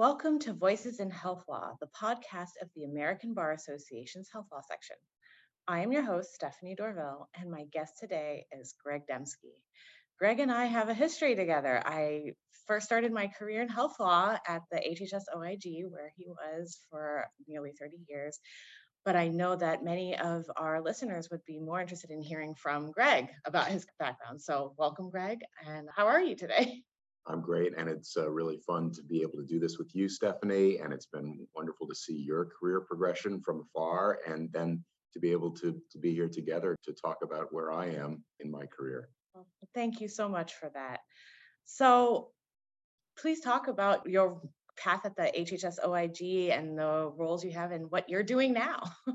Welcome to Voices in Health Law, the podcast of the American Bar Association's Health Law section. I am your host, Stephanie Dorvil, and my guest today is Greg Demske. Greg and I have a history together. I first started my career in health law at the HHS OIG, where he was for nearly 30 years. But I know that many of our listeners would be more interested in hearing from Greg about his background. So, welcome, Greg. And how are you today? I'm great, and it's uh, really fun to be able to do this with you, Stephanie. And it's been wonderful to see your career progression from afar, and then to be able to to be here together to talk about where I am in my career. Thank you so much for that. So, please talk about your path at the HHS OIG and the roles you have and what you're doing now.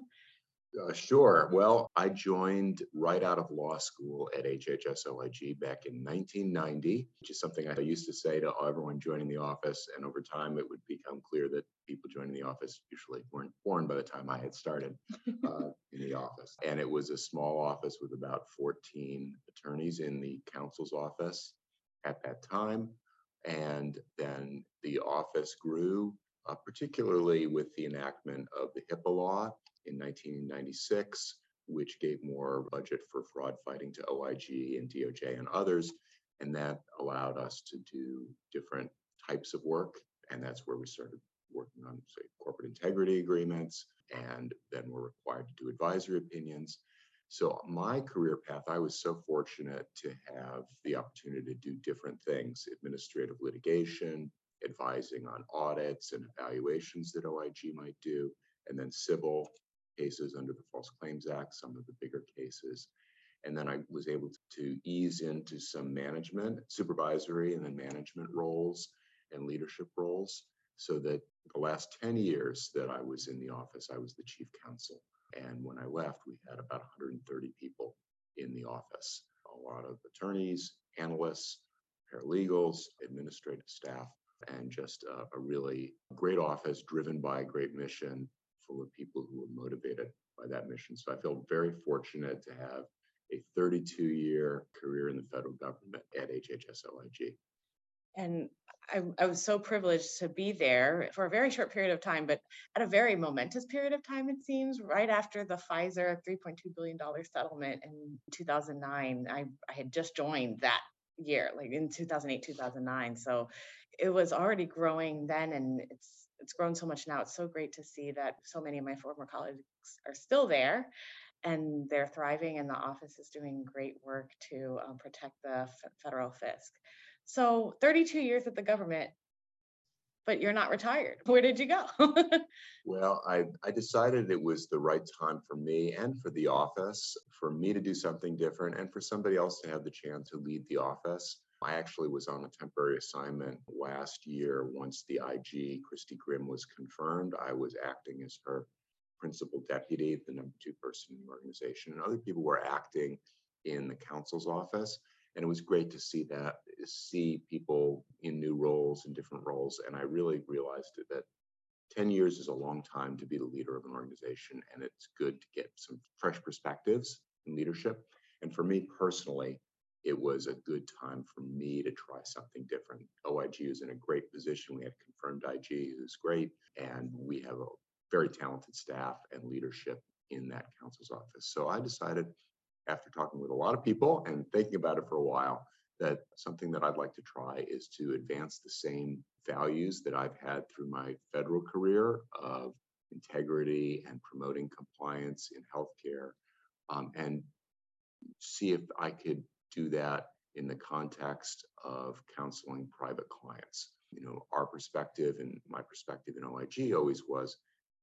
Uh, sure. Well, I joined right out of law school at HHS-OIG back in 1990, which is something I used to say to everyone joining the office. And over time, it would become clear that people joining the office usually weren't born by the time I had started uh, in the office. And it was a small office with about 14 attorneys in the counsel's office at that time. And then the office grew, uh, particularly with the enactment of the HIPAA law in 1996, which gave more budget for fraud fighting to OIG and DOJ and others. And that allowed us to do different types of work. And that's where we started working on, say, corporate integrity agreements. And then we're required to do advisory opinions. So, my career path, I was so fortunate to have the opportunity to do different things administrative litigation, advising on audits and evaluations that OIG might do, and then civil cases under the False Claims Act, some of the bigger cases. And then I was able to ease into some management, supervisory, and then management roles and leadership roles. So that the last 10 years that I was in the office, I was the chief counsel. And when I left, we had about 130 people in the office a lot of attorneys, analysts, paralegals, administrative staff, and just a, a really great office driven by a great mission full of people who were motivated by that mission. So I feel very fortunate to have a 32 year career in the federal government at HHS OIG. And I, I, was so privileged to be there for a very short period of time, but at a very momentous period of time, it seems, right after the Pfizer $3.2 billion settlement in 2009. I, I had just joined that year, like in 2008, 2009. So it was already growing then, and it's it's grown so much now. It's so great to see that so many of my former colleagues are still there and they're thriving and the office is doing great work to um, protect the f- federal fisc. So 32 years at the government, but you're not retired. Where did you go? well, I, I decided it was the right time for me and for the office, for me to do something different and for somebody else to have the chance to lead the office. I actually was on a temporary assignment last year once the IG, Christy Grimm, was confirmed. I was acting as her principal deputy, the number two person in the organization, and other people were acting in the counsel's office. And it was great to see that, see people in new roles and different roles. And I really realized that 10 years is a long time to be the leader of an organization, and it's good to get some fresh perspectives in leadership. And for me personally, it was a good time for me to try something different. OIG is in a great position. We had confirmed IG, who's great, and we have a very talented staff and leadership in that counsel's office. So I decided, after talking with a lot of people and thinking about it for a while, that something that I'd like to try is to advance the same values that I've had through my federal career of integrity and promoting compliance in healthcare, um, and see if I could do that in the context of counseling private clients. You know, our perspective and my perspective in OIG always was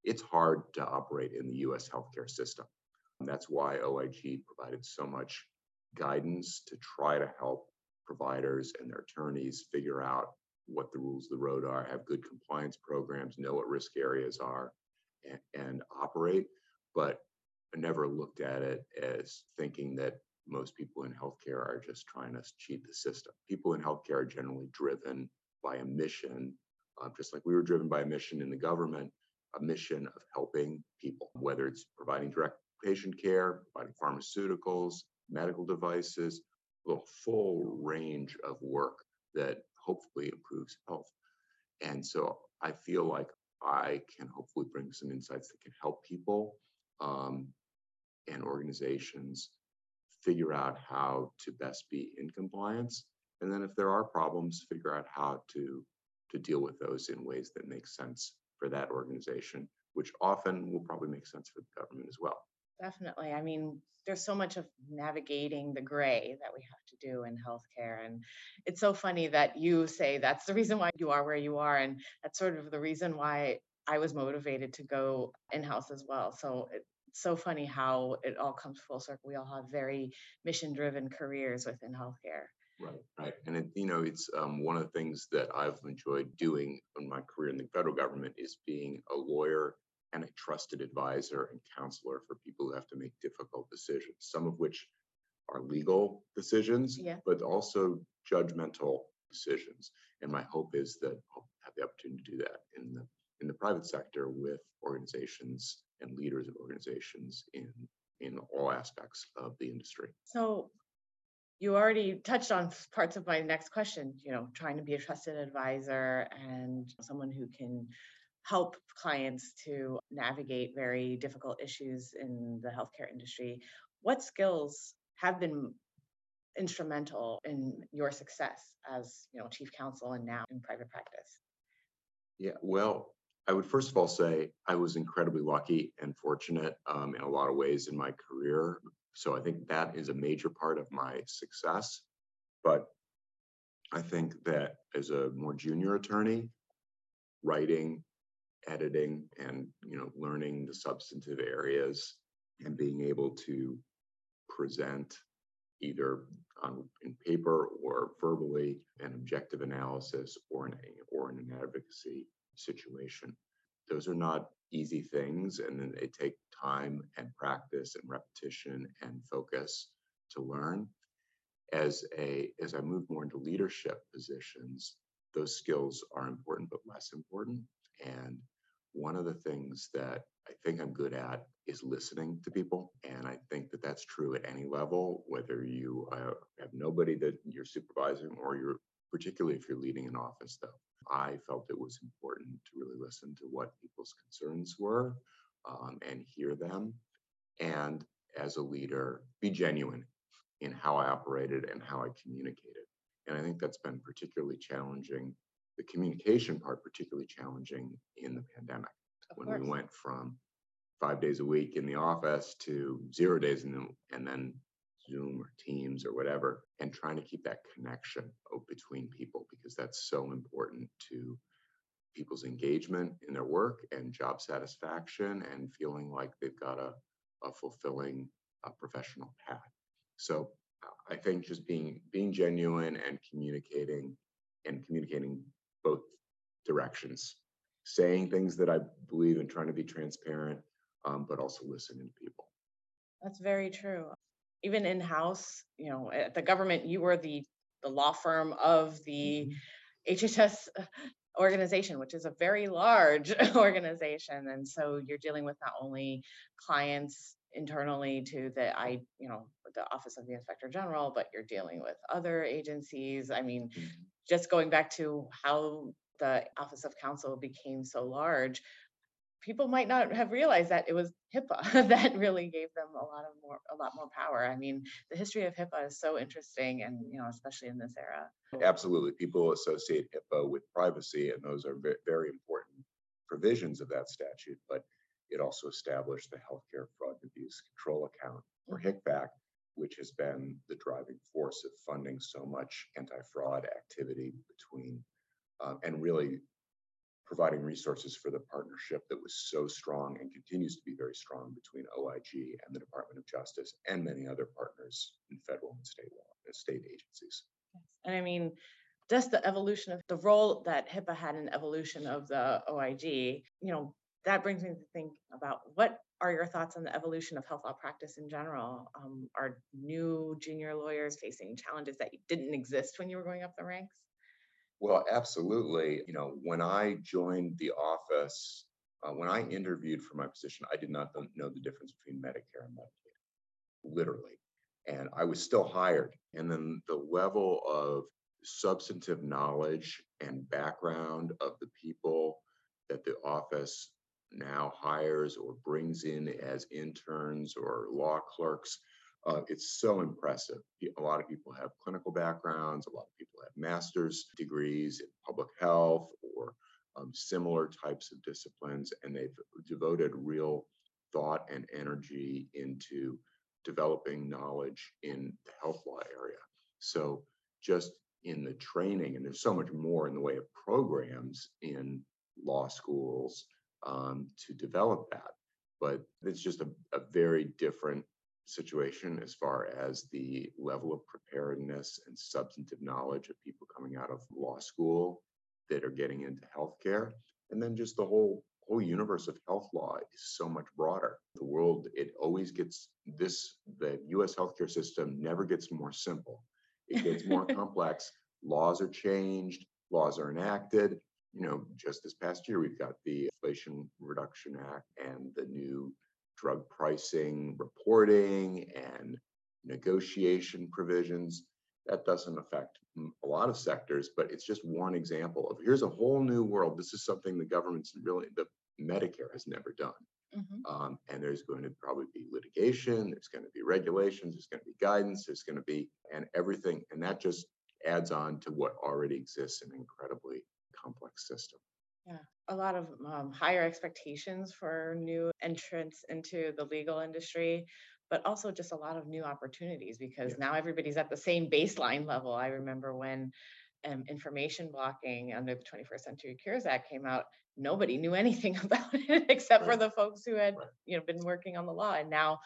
it's hard to operate in the US healthcare system. And that's why OIG provided so much guidance to try to help providers and their attorneys figure out what the rules of the road are, have good compliance programs, know what risk areas are, and, and operate. But I never looked at it as thinking that most people in healthcare are just trying to cheat the system. People in healthcare are generally driven by a mission, uh, just like we were driven by a mission in the government, a mission of helping people, whether it's providing direct patient care, providing pharmaceuticals, medical devices, the full range of work that hopefully improves health. And so I feel like I can hopefully bring some insights that can help people um, and organizations figure out how to best be in compliance. And then if there are problems, figure out how to to deal with those in ways that make sense for that organization, which often will probably make sense for the government as well. Definitely. I mean, there's so much of navigating the gray that we have to do in healthcare. And it's so funny that you say that's the reason why you are where you are. And that's sort of the reason why I was motivated to go in house as well. So it's so funny how it all comes full circle. We all have very mission driven careers within healthcare. Right, right. And it, you know, it's um, one of the things that I've enjoyed doing in my career in the federal government is being a lawyer and a trusted advisor and counselor for people who have to make difficult decisions, some of which are legal decisions, Yeah. but also judgmental decisions. And my hope is that I'll have the opportunity to do that in the in the private sector with organizations and leaders of organizations in in all aspects of the industry. So you already touched on parts of my next question, you know, trying to be a trusted advisor and someone who can help clients to navigate very difficult issues in the healthcare industry. What skills have been instrumental in your success as, you know, chief counsel and now in private practice? Yeah, well, I would first of all say I was incredibly lucky and fortunate um, in a lot of ways in my career. So I think that is a major part of my success. But I think that as a more junior attorney, writing, editing, and you know, learning the substantive areas and being able to present either on in paper or verbally an objective analysis or an or an advocacy situation. Those are not easy things, and then they take time and practice and repetition and focus to learn. As a as I move more into leadership positions, those skills are important but less important. And one of the things that I think I'm good at is listening to people. And I think that that's true at any level, whether you uh, have nobody that you're supervising or you're, particularly if you're leading an office, though. I felt it was important to really listen to what people's concerns were um, and hear them. And as a leader, be genuine in how I operated and how I communicated. And I think that's been particularly challenging, the communication part, particularly challenging in the pandemic Of when course. we went from five days a week in the office to zero days in the, and then Zoom or Teams or whatever, and trying to keep that connection between people because that's so important to people's engagement in their work and job satisfaction and feeling like they've got a, a fulfilling uh, professional path. So I think just being being genuine and communicating and communicating both directions, saying things that I believe in, trying to be transparent, um, but also listening to people. That's very true. Even in-house, you know, at the government, you were the the law firm of the HHS organization, which is a very large organization. And so you're dealing with not only clients internally to the I, you know, the Office of the Inspector General, but you're dealing with other agencies. I mean, Mhm. just going back to how the Office of Counsel became so large, people might not have realized that it was HIPAA that really gave them a lot of more a lot more power. I mean, the history of HIPAA is so interesting and you know, especially in this era. Absolutely. People associate HIPAA with privacy, and those are very important provisions of that statute. But it also established the Healthcare Fraud and Abuse Control Account, or Mhm. HCFAC, which has been the driving force of funding so much anti-fraud activity between, um, and really providing resources for the partnership that was so strong and continues to be very strong between OIG and the Department of Justice and many other partners in federal and state law, state agencies. And I mean, just the evolution of the role that HIPAA had in evolution of the OIG, you know, that brings me to think about what are your thoughts on the evolution of health law practice in general? Um, are new junior lawyers facing challenges that didn't exist when you were going up the ranks? Well, absolutely. You know, when I joined the office, uh, when I interviewed for my position, I did not know the difference between Medicare and Medicaid, literally. And I was still hired. And then the level of substantive knowledge and background of the people that the office now hires or brings in as interns or law clerks. Uh, it's so impressive. A lot of people have clinical backgrounds, a lot of people have master's degrees in public health or um, similar types of disciplines, and they've devoted real thought and energy into developing knowledge in the health law area. So just in the training, and there's so much more in the way of programs in law schools um, to develop that. But it's just a, a very different situation as far as the level of preparedness and substantive knowledge of people coming out of law school that are getting into healthcare. And then just the whole whole universe of health law is so much broader. The world, it always gets this, the US healthcare system never gets more simple. It gets more complex. Laws are changed, laws are enacted. You know, just this past year, we've got the Inflation Reduction Act and the new drug pricing reporting and negotiation provisions. That doesn't affect a lot of sectors, but it's just one example of here's a whole new world. This is something the government's really, the Medicare has never done. Mhm. Um, and there's going to probably be litigation, there's going to be regulations, there's going to be guidance, there's going to be, and everything. And that just adds on to what already exists in an incredibly complex system. A lot of um, higher expectations for new entrants into the legal industry, but also just a lot of new opportunities because Yeah. now everybody's at the same baseline level. I remember when um, information blocking under the 21st Century Cures Act came out, nobody knew anything about it except for the folks who had, Right. you know, been working on the law. And now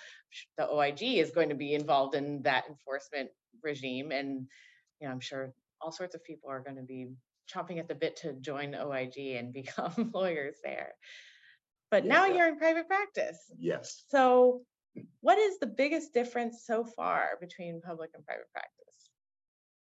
the OIG is going to be involved in that enforcement regime. And, you know, I'm sure all sorts of people are going to be chomping at the bit to join OIG and become lawyers there. But Yeah, now you're in private practice. Yes. So what is the biggest difference so far between public and private practice?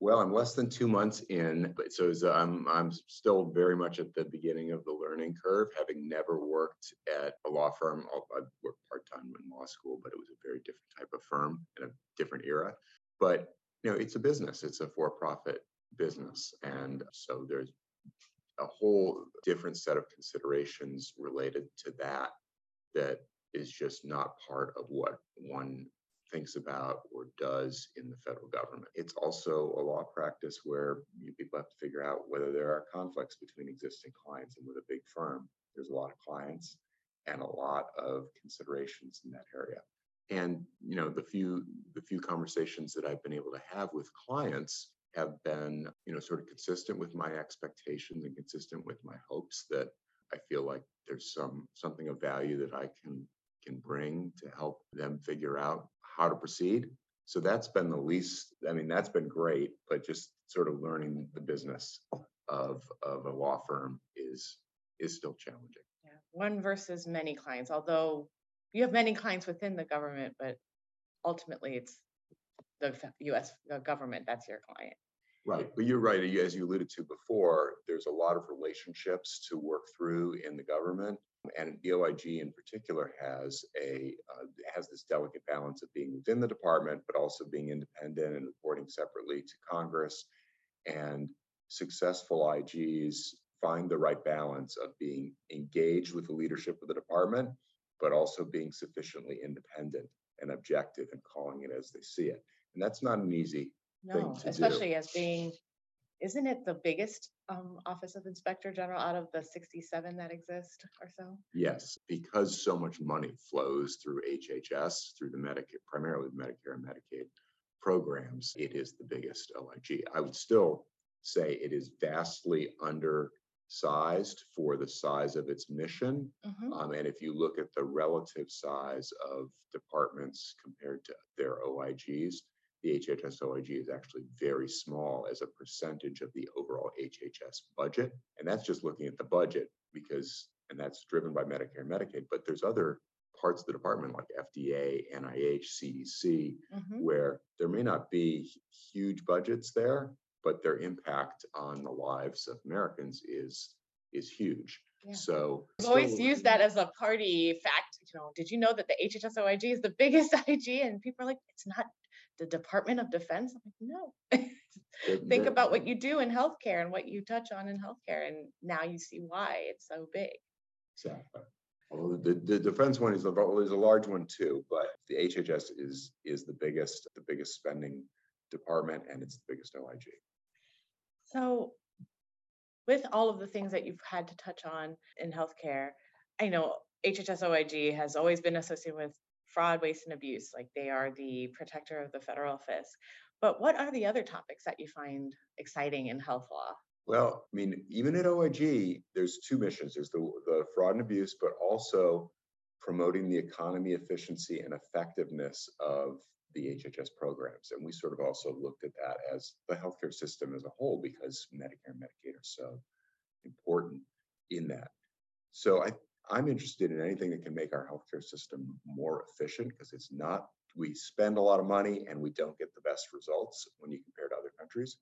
Well, I'm less than two months in, but so is, um, I'm, I'm still very much at the beginning of the learning curve, having never worked at a law firm. I worked part-time in law school, but it was a very different type of firm in a different era. But, you know, it's a business, it's a for-profit business. And so there's a whole different set of considerations related to that that is just not part of what one thinks about or does in the federal government. It's also a law practice where people have to figure out whether there are conflicts between existing clients and with a big firm. There's a lot of clients and a lot of considerations in that area. And you know, the few the few conversations that I've been able to have with clients have been, you know, sort of consistent with my expectations and consistent with my hopes that I feel like there's some something of value that I can can bring to help them figure out how to proceed. So that's been the least, I mean, that's been great, but just sort of learning the business of of a law firm is is still challenging. Yeah, one versus many clients, although you have many clients within the government, but ultimately it's the US government, that's your client. Right, but you're right, as you alluded to before, there's a lot of relationships to work through in the government. And the OIG in particular has a, uh, has this delicate balance of being within the department, but also being independent and reporting separately to Congress. And successful IGs find the right balance of being engaged with the leadership of the department, but also being sufficiently independent and objective and calling it as they see it. And that's not an easy No, to do. especially as being, isn't it the biggest um Office of Inspector General out of the sixty-seven that exist or so? Yes, because so much money flows through HHS, through the Medicare, primarily the Medicare and Medicaid programs, it is the biggest OIG. I would still say it is vastly undersized for the size of its mission. Mhm. Um, and if you look at the relative size of departments compared to their OIGs, the HHS OIG is actually very small as a percentage of the overall HHS budget. And that's just looking at the budget because, and that's driven by Medicare and Medicaid, but there's other parts of the department like FDA, NIH, CDC, Mhm. where there may not be huge budgets there, but their impact on the lives of Americans is is huge. Yeah. So I've always used that as a party fact, you know, did you know that the HHS OIG is the biggest IG? And people are like, it's not the Department of Defense. I'm like, no. Think about what you do in healthcare and what you touch on in healthcare, and now you see why it's so big. Exactly. Although the, the defense one is a, is a large one too, but the HHS is, is the biggest, the biggest spending department and it's the biggest OIG. So with all of the things that you've had to touch on in healthcare, I know HHS OIG has always been associated with fraud, waste, and abuse. Like they are the protector of the federal FISC. But what are the other topics that you find exciting in health law? Well, I mean, even at OIG, there's two missions. There's the, the fraud and abuse, but also promoting the economy, efficiency, and effectiveness of the HHS programs. And we sort of also looked at that as the healthcare system as a whole because Medicare and Medicaid are so important in that. So I, I'm interested in anything that can make our healthcare system more efficient because it's not, we spend a lot of money and we don't get the best results when you compare to other countries.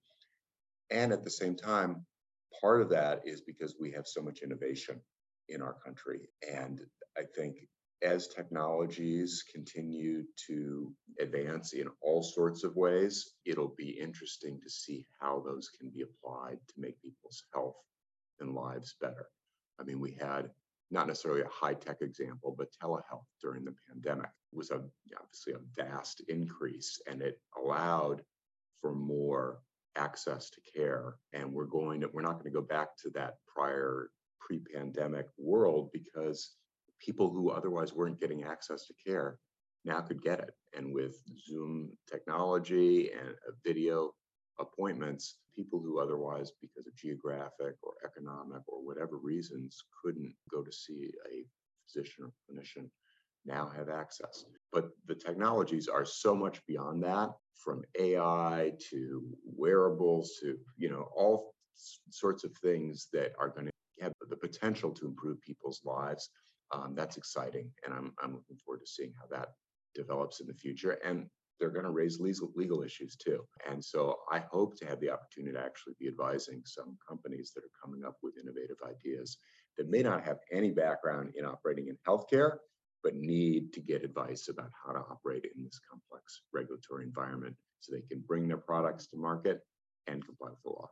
And at the same time, part of that is because we have so much innovation in our country. And I think as technologies continue to advance in all sorts of ways, it'll be interesting to see how those can be applied to make people's health and lives better. I mean, we had not necessarily a high tech example, but telehealth during the pandemic was a, obviously a vast increase and it allowed for more access to care. And we're going to, we're not going to go back to that prior pre pandemic world because people who otherwise weren't getting access to care now could get it. And with Zoom technology and video appointments, people who otherwise, because of geographic or economic or whatever reasons, couldn't go to see a physician or clinician now have access. But the technologies are so much beyond that, from AI to wearables to, you know, all sorts of things that are going to have the potential to improve people's lives um, that's exciting, and I'm I'm looking forward to seeing how that develops in the future. And they're going to raise legal legal issues too. And so I hope to have the opportunity to actually be advising some companies that are coming up with innovative ideas that may not have any background in operating in healthcare, but need to get advice about how to operate in this complex regulatory environment so they can bring their products to market and comply with the law.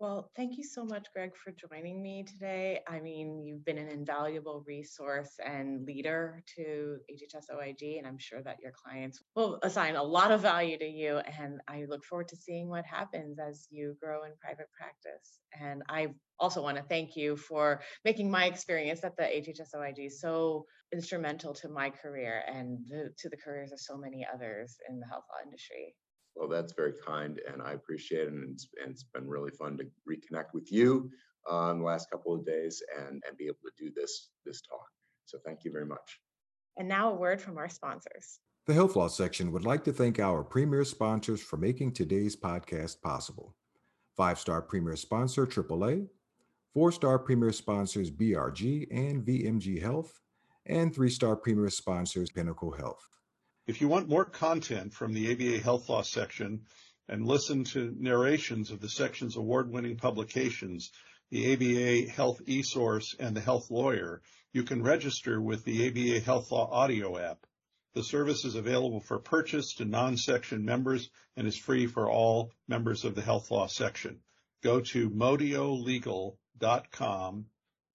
Well, thank you so much, Greg, for joining me today. I mean, you've been an invaluable resource and leader to HHS OIG, and I'm sure that your clients will assign a lot of value to you. And I look forward to seeing what happens as you grow in private practice. And I also want to thank you for making my experience at the HHS OIG so instrumental to my career and to the careers of so many others in the health law industry. Well, that's very kind, and I appreciate it. And it's, and it's been really fun to reconnect with you uh, in the last couple of days and, and be able to do this, this talk. So thank you very much. And now a word from our sponsors. The Health Law section would like to thank our premier sponsors for making today's podcast possible. Five star premier sponsor AAA, four star premier sponsors BRG and VMG Health, and three star premier sponsors Pinnacle Health. If you want more content from the ABA Health Law section and listen to narrations of the section's award-winning publications, the ABA Health eSource and the Health Lawyer, you can register with the ABA Health Law audio app. The service is available for purchase to non-section members and is free for all members of the Health Law section. Go to modiolegal.com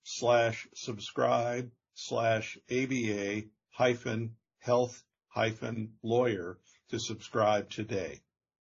slash subscribe slash ABA hyphen health hyphen lawyer to subscribe today.